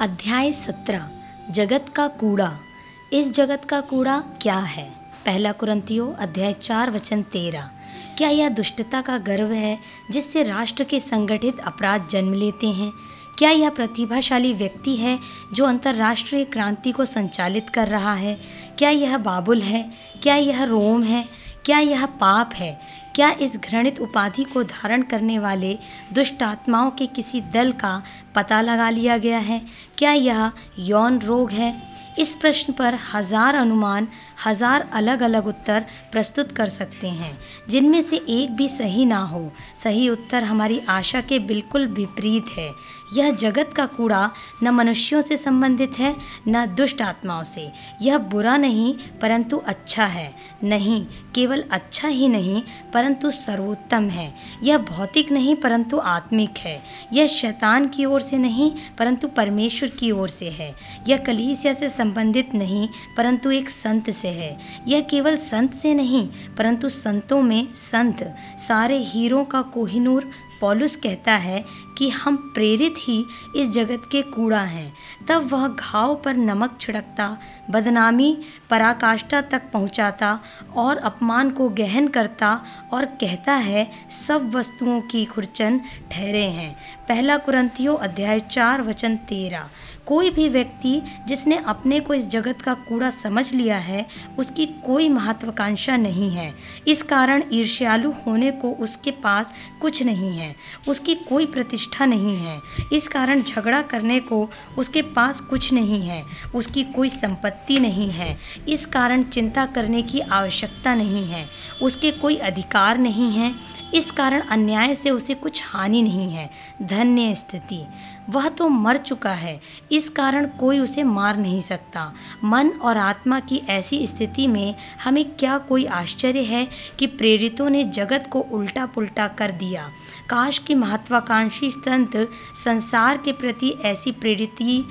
अध्याय सत्रह, जगत का कूड़ा। इस जगत का कूड़ा क्या है? पहला कुरंतियो, अध्याय चार, वचन तेरह। क्या यह दुष्टता का गर्व है, जिससे राष्ट्र के संगठित अपराध जन्म लेते हैं? क्या यह प्रतिभाशाली व्यक्ति है, जो अंतर्राष्ट्रीय क्रांति को संचालित कर रहा है? क्या यह बाबुल है? क्या यह रोम है? क्या यह पाप है? क्या इस घृणित उपाधि को धारण करने वाले दुष्ट आत्माओं के किसी दल का पता लगा लिया गया है? क्या यह यौन रोग है? इस प्रश्न पर हज़ार अनुमान, हज़ार अलग अलग उत्तर प्रस्तुत कर सकते हैं, जिनमें से एक भी सही ना हो। सही उत्तर हमारी आशा के बिल्कुल विपरीत है। यह जगत का कूड़ा न मनुष्यों से संबंधित है, न दुष्ट आत्माओं से। यह बुरा नहीं, परंतु अच्छा है। नहीं, केवल अच्छा ही नहीं, परंतु सर्वोत्तम है। यह भौतिक नहीं, परंतु आत्मिक है। यह शैतान की ओर से नहीं, परंतु परमेश्वर की ओर से है। यह कलीसिया से संबंधित नहीं, परंतु एक संत से है। यह केवल संत से नहीं, परंतु संतों में संत। सारे हीरों का कोहिनूर पॉलुस कहता है कि हम प्रेरित ही इस जगत के कूड़ा हैं। तब वह घाव पर नमक छिड़कता, बदनामी, पराकाष्ठा तक पहुंचाता और अपमान को गहन करता और कहता है, सब वस्तुओं की खुरचन ठहरे हैं। पहला कुरंतियों अध्याय चार, वचन तेरह। कोई भी व्यक्ति जिसने अपने को इस जगत का कूड़ा समझ लिया है, उसकी कोई महत्वाकांक्षा नहीं है। इस कारण ईर्ष्यालु होने को उसके पास कुछ नहीं है, उसकी कोई प्रतिष्ठा नहीं है। इस कारण झगड़ा करने को उसके पास कुछ नहीं है, उसकी कोई संपत्ति नहीं है। इस कारण चिंता करने की आवश्यकता नहीं है, उसके कोई अधिकार नहीं है। इस कारण अन्याय से उसे कुछ हानि नहीं है। धन्य स्थिति। वह तो मर चुका है। इस कारण कोई उसे मार नहीं सकता। मन और आत्मा की ऐसी स्थिति में हमें क्या कोई आश्चर्य है कि प्रेरितों ने जगत को उल्टा पुल्टा कर दिया। काश की महत्वाकांक्षी संत संसार के प्रति ऐसी प्रेरिती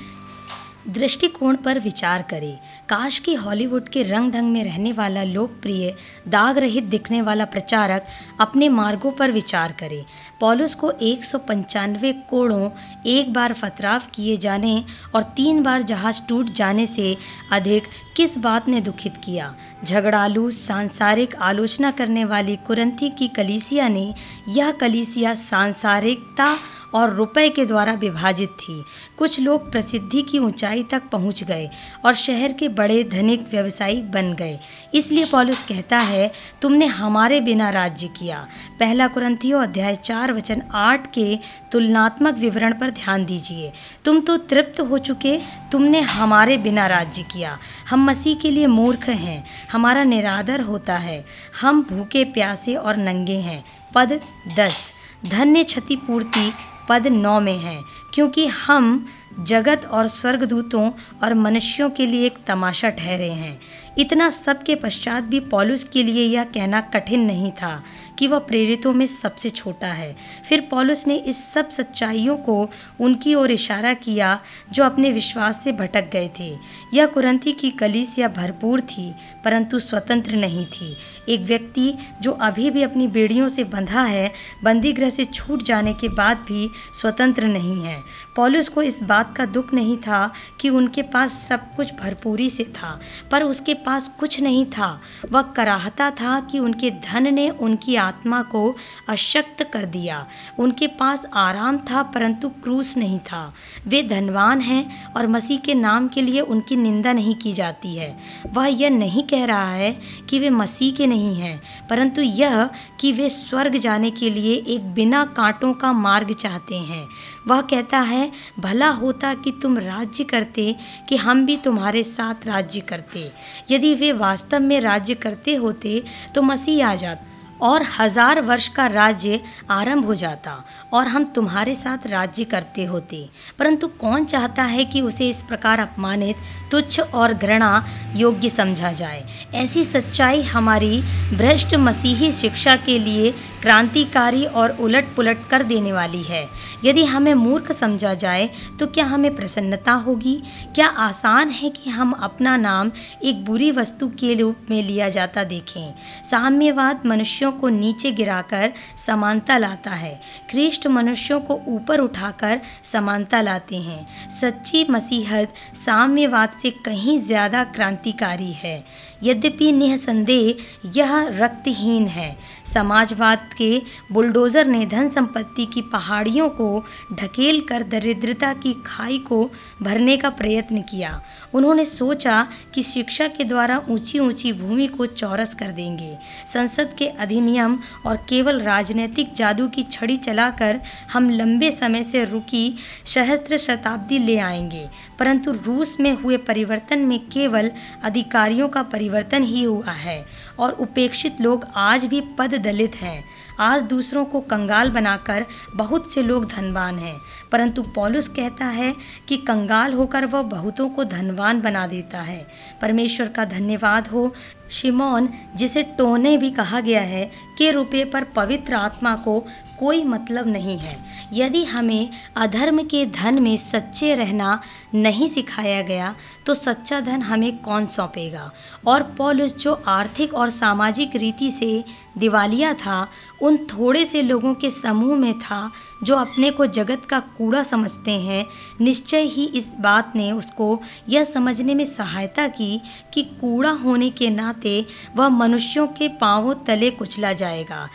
दृष्टिकोण पर विचार करें। काश की हॉलीवुड के रंग ढंग में रहने वाला लोकप्रिय दाग रहित दिखने वाला प्रचारक अपने मार्गों पर विचार करे। पॉलुस को एक सौ पंचानवे कोड़ों एक बार फतराव किए जाने और तीन बार जहाज़ टूट जाने से अधिक किस बात ने दुखित किया? झगड़ालू, सांसारिक आलोचना करने वाली कुरंथी की कलीसिया ने यह कलीसिया सांसारिकता और रुपए के द्वारा विभाजित थी। कुछ लोग प्रसिद्धि की ऊंचाई तक पहुँच गए और शहर के बड़े धनिक व्यवसायी बन गए। इसलिए पॉलुस कहता है, तुमने हमारे बिना राज्य किया। पहला कुरंथियो अध्याय चार वचन आठ के तुलनात्मक विवरण पर ध्यान दीजिए। तुम तो तृप्त हो चुके, तुमने हमारे बिना राज्य किया। हम मसीह के लिए मूर्ख हैं, हमारा निरादर होता है। हम भूखे, प्यासे और नंगे हैं। पद दस। धन्य क्षतिपूर्ति पद नौ में है क्योंकि हम जगत और स्वर्गदूतों और मनुष्यों के लिए एक तमाशा ठहरे हैं। इतना सब के पश्चात भी पॉलुस के लिए यह कहना कठिन नहीं था कि वह प्रेरितों में सबसे छोटा है। फिर पॉलुस ने इस सब सच्चाइयों को उनकी ओर इशारा किया, जो अपने विश्वास से भटक गए थे। यह कुरंती की कलीस या भरपूर थी, परंतु स्वतंत्र नहीं थी। एक व्यक्ति जो अभी भी अपनी बेड़ियों से बंधा है, बंदीगृह से छूट जाने के बाद भी स्वतंत्र नहीं है। पॉलुस को इस बात का दुख नहीं था कि उनके पास सब कुछ भरपूरी से था, पर उसके पास कुछ नहीं था। वह कराहता था कि उनके धन ने उनकी आत्मा को अशक्त कर दिया। उनके पास आराम था, परंतु क्रूस नहीं था। वे धनवान हैं और मसीह के नाम के लिए उनकी निंदा नहीं की जाती है। वह यह नहीं कह रहा है कि वे मसीह के नहीं हैं, परंतु यह कि वे स्वर्ग जाने के लिए एक बिना कांटों का मार्ग चाहते हैं। वह कहता है, भला होता कि तुम राज्य करते, कि हम भी तुम्हारे साथ राज्य करते। यदि वे वास्तव में राज्य करते होते तो मसीह आ जाता, और हज़ार वर्ष का राज्य आरंभ हो जाता, और हम तुम्हारे साथ राज्य करते होते। परंतु कौन चाहता है कि उसे इस प्रकार अपमानित, तुच्छ और घृणा योग्य समझा जाए? ऐसी सच्चाई हमारी भ्रष्ट मसीही शिक्षा के लिए क्रांतिकारी और उलट पुलट कर देने वाली है। यदि हमें मूर्ख समझा जाए तो क्या हमें प्रसन्नता होगी? क्या आसान है कि हम अपना नाम एक बुरी वस्तु के रूप में लिया जाता देखें? साम्यवाद मनुष्यों को नीचे गिराकर समानता लाता है। ख्रीष्ट मनुष्यों को ऊपर उठाकर समानता लाते हैं। सच्ची मसीहत साम्यवाद से कहीं ज़्यादा क्रांतिकारी है। यद्यपि निःसंदेह यह रक्तहीन है। समाजवाद के बुलडोज़र ने धन संपत्ति की पहाड़ियों को ढकेल कर दरिद्रता की खाई को भरने का प्रयत्न किया। उन्होंने सोचा कि शिक्षा के द्वारा ऊँची ऊँची भूमि को चौरस कर देंगे। संसद के अधिनियम और केवल राजनीतिक जादू की छड़ी चलाकर हम लंबे समय से रुकी सहस्त्र शताब्दी ले आएँगे, परंतु रूस में हुए परिवर्तन में केवल अधिकारियों का परिवर्तन ही हुआ है और उपेक्षित लोग आज भी पद दलित हैं। आज दूसरों को कंगाल बनाकर बहुत से लोग धनवान हैं। परंतु पॉलुस कहता है कि कंगाल होकर वह बहुतों को धनवान बना देता है। परमेश्वर का धन्यवाद हो। शिमोन, जिसे टोने भी कहा गया है, के रुपये पर पवित्र आत्मा को कोई मतलब नहीं है। यदि हमें अधर्म के धन में सच्चे रहना नहीं सिखाया गया तो सच्चा धन हमें कौन सौंपेगा? और पॉलुस, जो आर्थिक और सामाजिक रीति से दिवालिया था, उन थोड़े से लोगों के समूह में था, जो अपने को जगत का कूड़ा समझते हैं। निश्चय ही इस बात ने उसको यह समझने में सहायता की कि कूड़ा होने के नाते वह मनुष्यों के पांवों तले कुचला जाएगा।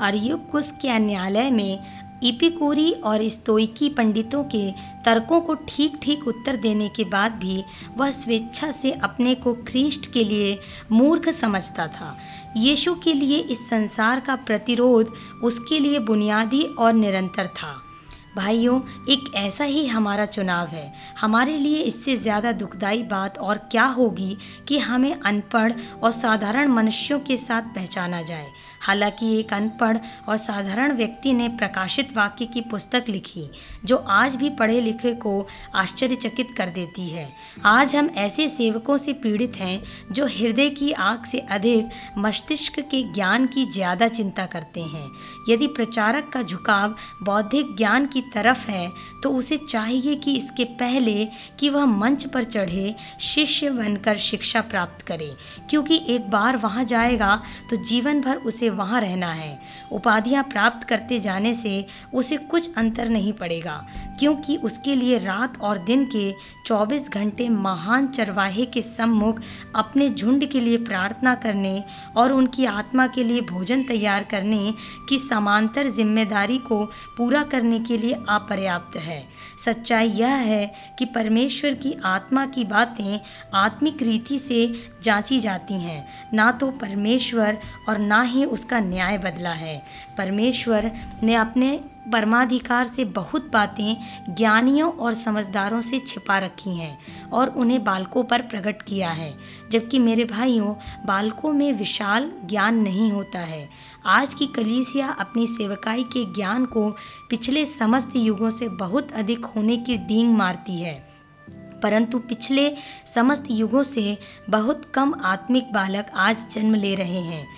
अरियुकुस के न्यायालय में इपिकोरी और स्तोइकी पंडितों के तर्कों को ठीक ठीक उत्तर देने के बाद भी वह स्वेच्छा से अपने को ख्रीष्ट के लिए मूर्ख समझता था। यीशु के लिए इस संसार का प्रतिरोध उसके लिए बुनियादी और निरंतर था। भाइयों, एक ऐसा ही हमारा चुनाव है। हमारे लिए इससे ज़्यादा दुखदाई बात और क्या होगी कि हमें अनपढ़ और साधारण मनुष्यों के साथ पहचाना जाए। हालाँकि एक अनपढ़ और साधारण व्यक्ति ने प्रकाशित वाक्य की पुस्तक लिखी, जो आज भी पढ़े लिखे को आश्चर्यचकित कर देती है। आज हम ऐसे सेवकों से पीड़ित हैं, जो हृदय की आग से अधिक मस्तिष्क के ज्ञान की ज़्यादा चिंता करते हैं। यदि प्रचारक का झुकाव बौद्धिक ज्ञान की तरफ़ है तो उसे चाहिए कि इसके पहले कि वह मंच पर चढ़े, शिष्य बनकर शिक्षा प्राप्त करे। क्योंकि एक बार वहाँ जाएगा तो जीवन भर उसे वहाँ रहना है। उपाधियाँ प्राप्त करते जाने से उसे कुछ अंतर नहीं पड़ेगा। क्योंकि उसके लिए रात और दिन के 24 घंटे महान चरवाहे के सम्मुख अपने झुंड के लिए प्रार्थना करने और उनकी आत्मा के लिए भोजन तैयार करने की समांतर ज़िम्मेदारी को पूरा करने के लिए अपर्याप्त है। सच्चाई यह है कि परमेश्वर की आत्मा की बातें आत्मिक रीति से जांची जाती हैं। ना तो परमेश्वर और ना ही उसका न्याय बदला है। परमेश्वर ने अपने परमाधिकार से बहुत बातें ज्ञानियों और समझदारों से छिपा रखी हैं और उन्हें बालकों पर प्रकट किया है, जबकि मेरे भाइयों, बालकों में विशाल ज्ञान नहीं होता है। आज की कलीसिया अपनी सेवकाई के ज्ञान को पिछले समस्त युगों से बहुत अधिक होने की डींग मारती है। परंतु पिछले समस्त युगों से बहुत कम आत्मिक बालक आज जन्म ले रहे हैं।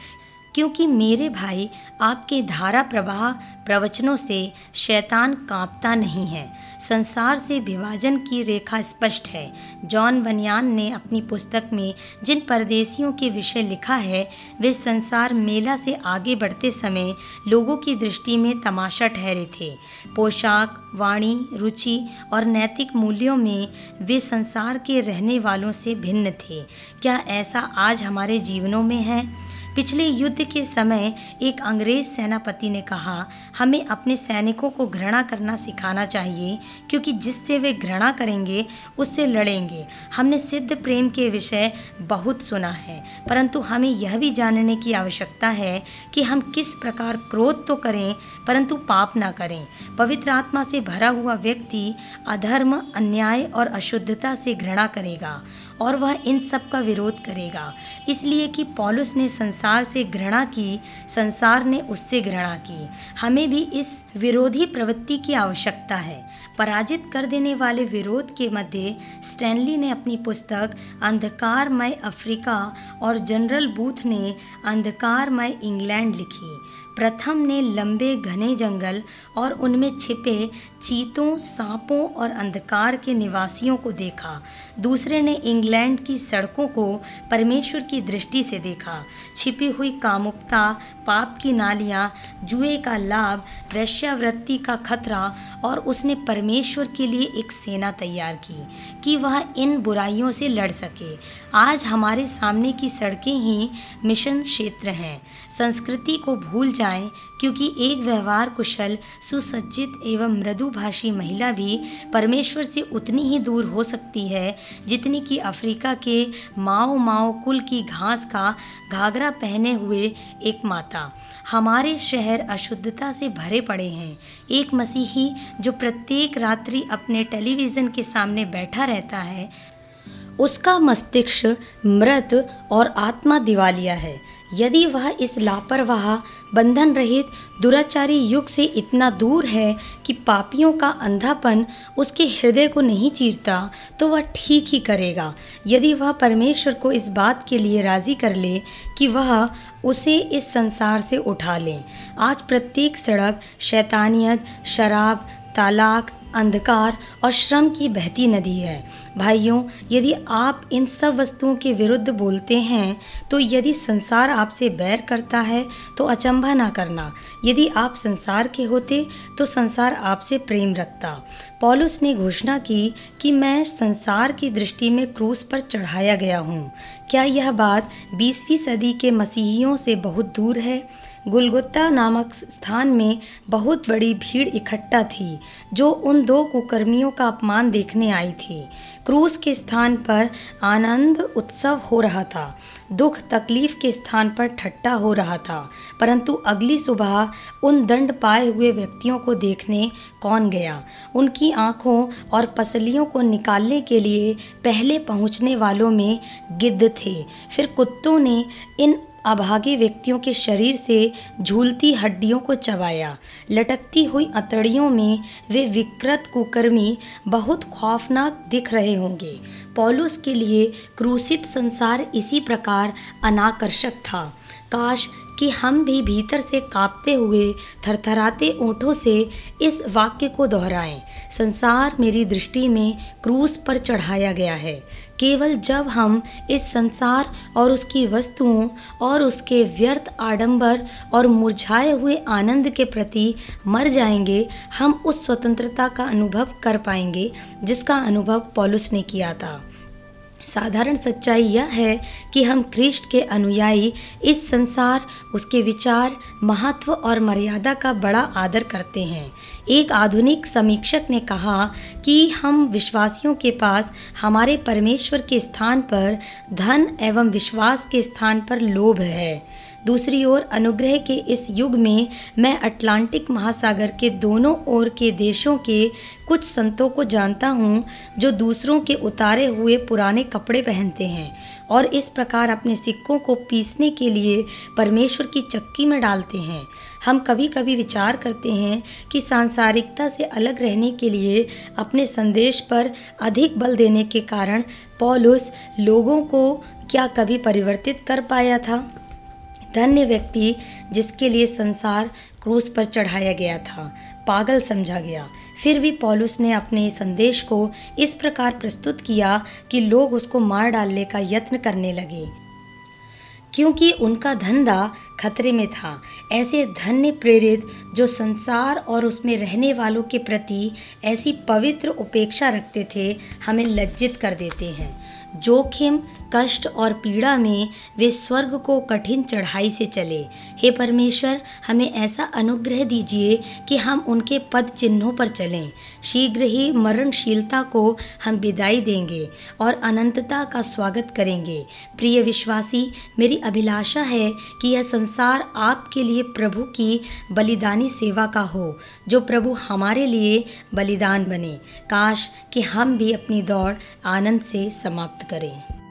क्योंकि मेरे भाई आपके धारा प्रवाह प्रवचनों से शैतान कांपता नहीं है। संसार से विभाजन की रेखा स्पष्ट है। जॉन बनियान ने अपनी पुस्तक में जिन परदेशियों के विषय लिखा है, वे संसार मेला से आगे बढ़ते समय लोगों की दृष्टि में तमाशा ठहरे थे। पोशाक, वाणी, रुचि और नैतिक मूल्यों में वे संसार के रहने वालों से भिन्न थे। क्या ऐसा आज हमारे जीवनों में है? पिछले युद्ध के समय एक अंग्रेज़ सेनापति ने कहा, हमें अपने सैनिकों को घृणा करना सिखाना चाहिए, क्योंकि जिससे वे घृणा करेंगे, उससे लड़ेंगे। हमने सिद्ध प्रेम के विषय बहुत सुना है, परंतु हमें यह भी जानने की आवश्यकता है कि हम किस प्रकार क्रोध तो करें, परंतु पाप ना करें। पवित्र आत्मा से भरा हुआ व्यक्ति अधर्म, अन्याय और अशुद्धता से घृणा करेगा। और वह इन सब का विरोध करेगा। इसलिए कि पॉलुस ने संसार से घृणा की, संसार ने उससे घृणा की। हमें भी इस विरोधी प्रवृत्ति की आवश्यकता है। पराजित कर देने वाले विरोध के मध्य स्टैनली ने अपनी पुस्तक अंधकारमय अफ्रीका और जनरल बूथ ने अंधकारमय इंग्लैंड लिखी। प्रथम ने लंबे घने जंगल और उनमें छिपे चीतों, सांपों और अंधकार के निवासियों को देखा। दूसरे ने इंग्लैंड की सड़कों को परमेश्वर की दृष्टि से देखा। छिपी हुई कामुकता, पाप की नालियाँ, जुए का लाभ वैश्यावृत्ति का खतरा और उसने परमेश्वर के लिए एक सेना तैयार की कि वह इन बुराइयों से लड़ सके। आज हमारे सामने की सड़कें ही मिशन क्षेत्र हैं। संस्कृति को भूल जाएँ क्योंकि एक व्यवहार कुशल, सुसज्जित एवं मृदुभाषी महिला भी परमेश्वर से उतनी ही दूर हो सकती है, जितनी कि अफ्रीका के माओ माओ कुल की घास का घाघरा पहने हुए एक माता। हमारे शहर अशुद्धता से भरे पड़े हैं। एक मसीही जो प्रत्येक रात्रि अपने टेलीविज़न के सामने बैठा रहता है, उसका मस्तिष्क, मृत और आत्मा दिवालिया है। यदि वह इस लापरवाह बंधन रहित दुराचारी युग से इतना दूर है कि पापियों का अंधापन उसके हृदय को नहीं चीरता तो वह ठीक ही करेगा। यदि वह परमेश्वर को इस बात के लिए राज़ी कर ले कि वह उसे इस संसार से उठा ले। आज प्रत्येक सड़क, शैतानियत, शराब, तालाक अंधकार और श्रम की बहती नदी है। भाइयों, यदि आप इन सब वस्तुओं के विरुद्ध बोलते हैं तो यदि संसार आपसे बैर करता है तो अचंभा ना करना। यदि आप संसार के होते तो संसार आपसे प्रेम रखता। पॉलुस ने घोषणा की कि मैं संसार की दृष्टि में क्रूस पर चढ़ाया गया हूँ। क्या यह बात बीसवीं सदी के मसीहियों से बहुत दूर है? गुलगुत्ता नामक स्थान में बहुत बड़ी भीड़ इकट्ठा थी, जो उन दो कुकर्मियों का अपमान देखने आई थी। क्रूस के स्थान पर आनंद उत्सव हो रहा था, दुख तकलीफ़ के स्थान पर ठट्टा हो रहा था, परंतु अगली सुबह उन दंड पाए हुए व्यक्तियों को देखने कौन गया? उनकी आँखों और पसलियों को निकालने के लिए पहले पहुँचने वालों में गिद्ध थे। फिर कुत्तों ने इन अभागे व्यक्तियों के शरीर से झूलती हड्डियों को चबाया। लटकती हुई अतड़ियों में वे विकृत कुकर्मी बहुत खौफनाक दिख रहे होंगे। पॉलुस के लिए क्रूसित संसार इसी प्रकार अनाकर्षक था। काश कि हम भी भीतर से कांपते हुए, थरथराते ओंठों से इस वाक्य को दोहराएँ। संसार मेरी दृष्टि में क्रूस पर चढ़ाया गया है। केवल जब हम इस संसार और उसकी वस्तुओं और उसके व्यर्थ आडंबर और मुरझाए हुए आनंद के प्रति मर जाएँगे, हम उस स्वतंत्रता का अनुभव कर पाएँगे, जिसका अनुभव पॉलुस ने किया था। साधारण सच्चाई यह है कि हम कृष्ण के अनुयायी इस संसार, उसके विचार, महत्व और मर्यादा का बड़ा आदर करते हैं। एक आधुनिक समीक्षक ने कहा कि हम विश्वासियों के पास, हमारे परमेश्वर के स्थान पर, धन एवं विश्वास के स्थान पर लोभ है। दूसरी ओर अनुग्रह के इस युग में मैं अटलांटिक महासागर के दोनों ओर के देशों के कुछ संतों को जानता हूँ, जो दूसरों के उतारे हुए पुराने कपड़े पहनते हैं और इस प्रकार अपने सिक्कों को पीसने के लिए परमेश्वर की चक्की में डालते हैं। हम कभी कभी विचार करते हैं कि सांसारिकता से अलग रहने के लिए अपने संदेश पर अधिक बल देने के कारण पॉलुस लोगों को क्या कभी परिवर्तित कर पाया था? धन्य व्यक्ति जिसके लिए संसार क्रूस पर चढ़ाया गया था। पागल समझा गया। फिर भी पॉलुस ने अपने संदेश को इस प्रकार प्रस्तुत किया कि लोग उसको मार डालने का यत्न करने लगे। क्योंकि उनका धंधा खतरे में था, ऐसे धन्य प्रेरित जो संसार और उसमें रहने वालों के प्रति ऐसी पवित्र उपेक्षा रखते थे, हमें लज्जित कर देते हैं। जोखिम कष्ट और पीड़ा में वे स्वर्ग को कठिन चढ़ाई से चले। हे परमेश्वर, हमें ऐसा अनुग्रह दीजिए कि हम उनके पद चिन्हों पर चलें। शीघ्र ही मरणशीलता को हम विदाई देंगे और अनंतता का स्वागत करेंगे। प्रिय विश्वासी, मेरी अभिलाषा है कि यह संसार आपके लिए प्रभु की बलिदानी सेवा का हो, जो प्रभु हमारे लिए बलिदान बने। काश कि हम भी अपनी दौड़ आनंद से समाप्त करें।